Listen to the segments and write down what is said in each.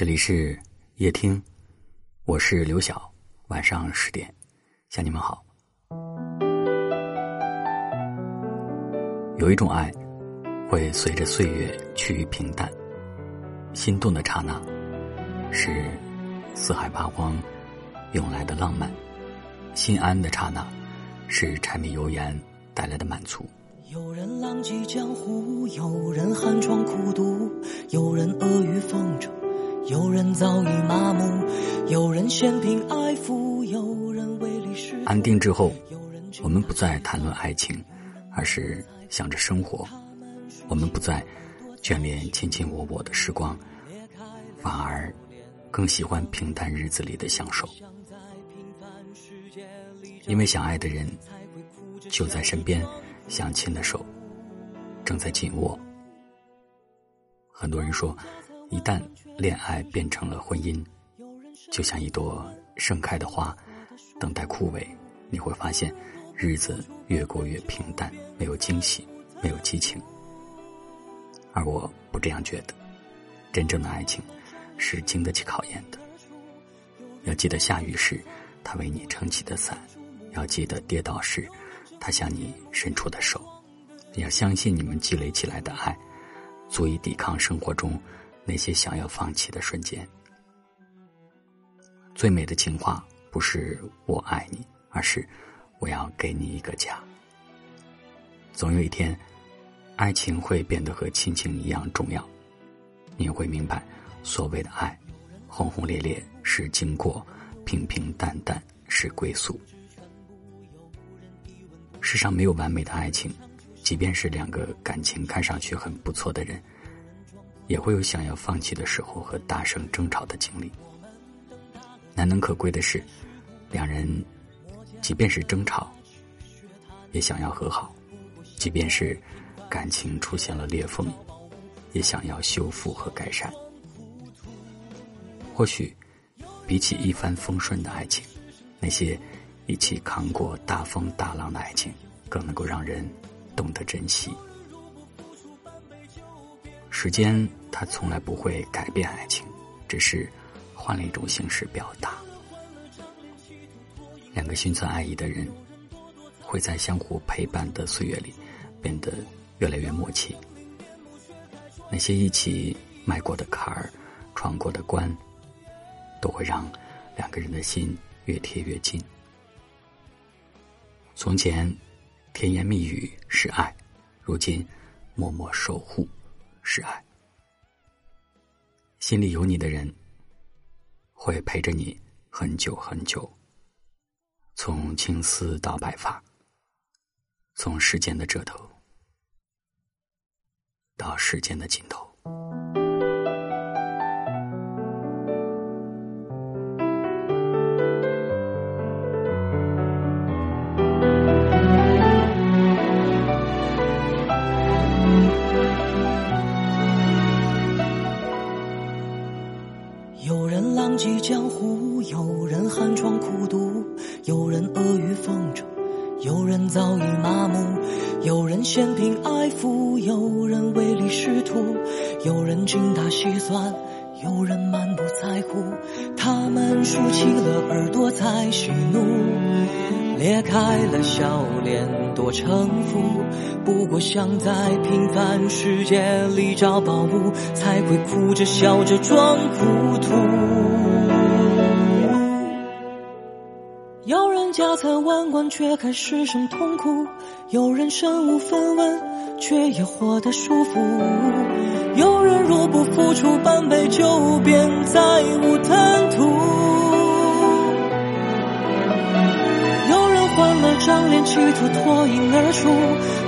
这里是夜听，我是刘晓。晚上十点，向你们好。有一种爱，会随着岁月趋于平淡。心动的刹那，是四海八荒涌来的浪漫；心安的刹那，是柴米油盐带来的满足。有人浪迹江湖，有人寒窗苦读，有人阿谀奉承，有人早已麻木，有人嫌贫爱富，有人唯利是图。安定之后，我们不再谈论爱情，而是想着生活；我们不再眷恋卿卿我我的时光，反而更喜欢平淡日子里的享受。因为想爱的人就在身边。想亲的手正在紧握。很多人说，一旦恋爱变成了婚姻，就像一朵盛开的花，等待枯萎。你会发现，日子越过越平淡，没有惊喜，没有激情。而我不这样觉得，真正的爱情是经得起考验的。要记得下雨时，他为你撑起的伞；要记得跌倒时。他向你伸出的手，要相信你们积累起来的爱，足以抵抗生活中那些想要放弃的瞬间。最美的情话不是“我爱你”，而是“我要给你一个家”。总有一天，爱情会变得和亲情一样重要，你会明白，所谓的爱，轰轰烈烈是经过，平平淡淡是归宿。世上没有完美的爱情，即便是两个感情看上去很不错的人，也会有想要放弃的时候和大声争吵的经历。难能可贵的是，两人即便是争吵，也想要和好；即便是感情出现了裂缝，也想要修复和改善。或许，比起一帆风顺的爱情，那些……一起扛过大风大浪的爱情，更能够让人懂得珍惜。时间它从来不会改变爱情，只是换了一种形式表达。两个心存爱意的人，会在相互陪伴的岁月里，变得越来越默契。那些一起迈过的坎儿、闯过的关，都会让两个人的心越贴越近。从前，甜言蜜语是爱；如今，默默守护是爱。心里有你的人，会陪着你很久很久。从青丝到白发，从时间的这头到时间的尽头。有人浪迹江湖，有人寒窗苦读，有人阿谀奉承，有人早已麻木，有人嫌贫爱富，有人唯利是图，有人精打细算，有人满不在乎。他们竖起了耳朵在喜怒，裂开了笑脸多城府。不过想在平凡世界里找宝物，才会哭着笑着装糊涂。有人家财万贯，却看世上痛苦；有人身无分文，却也活得舒服；有人若不付出半杯酒，便再无贪图；有人换了张脸，企图脱颖而出；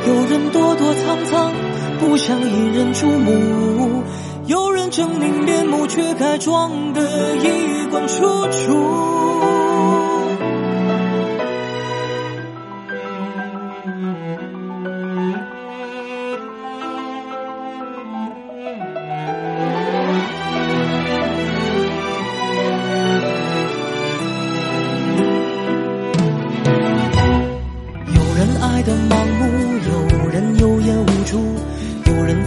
有人躲躲藏藏，不想引人注目；有人狰狞面目，却该装得衣冠楚楚。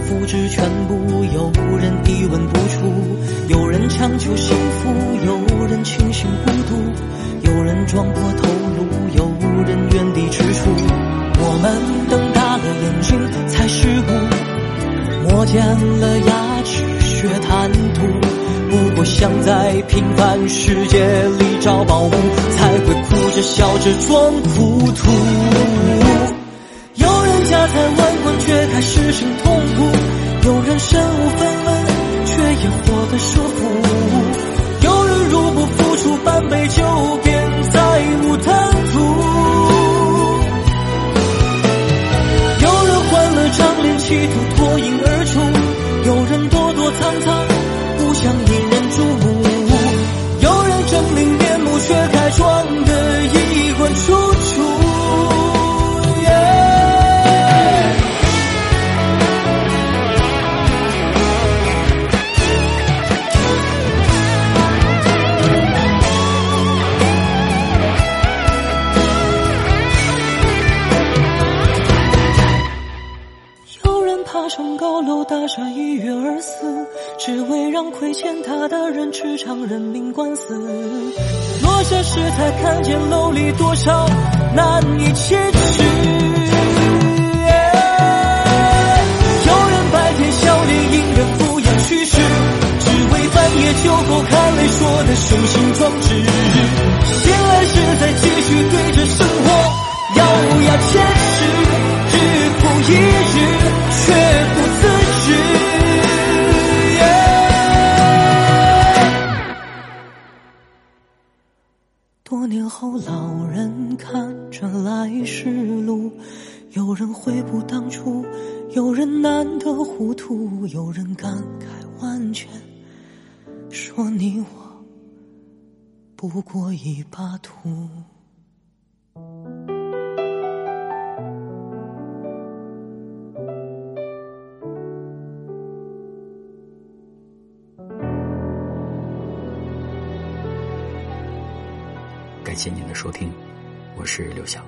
复制全部，有人一文不出，有人强求幸福，有人清醒孤独，有人撞破头颅，有人原地踟蹰。我们瞪大了眼睛才世故，磨尖了牙齿学贪图。不过想在平凡世界里找宝物，才会哭着笑着装糊涂。万贯却还失心痛苦，有人身无分文却也活得舒服，有人入不付出半杯酒便再无只为让亏欠他的人吃场人命官司。落下时才看见楼里多少难以启齿。有人白天笑脸迎人敷衍去世，只为半夜酒后看泪说的雄心壮志。醒来时再继续对着生活咬牙切齿，日复一日却不多年后，老人看着来时路，有人悔不当初，有人难得糊涂，有人感慨万千，说你我不过一把土。感谢您的收听，我是刘翔，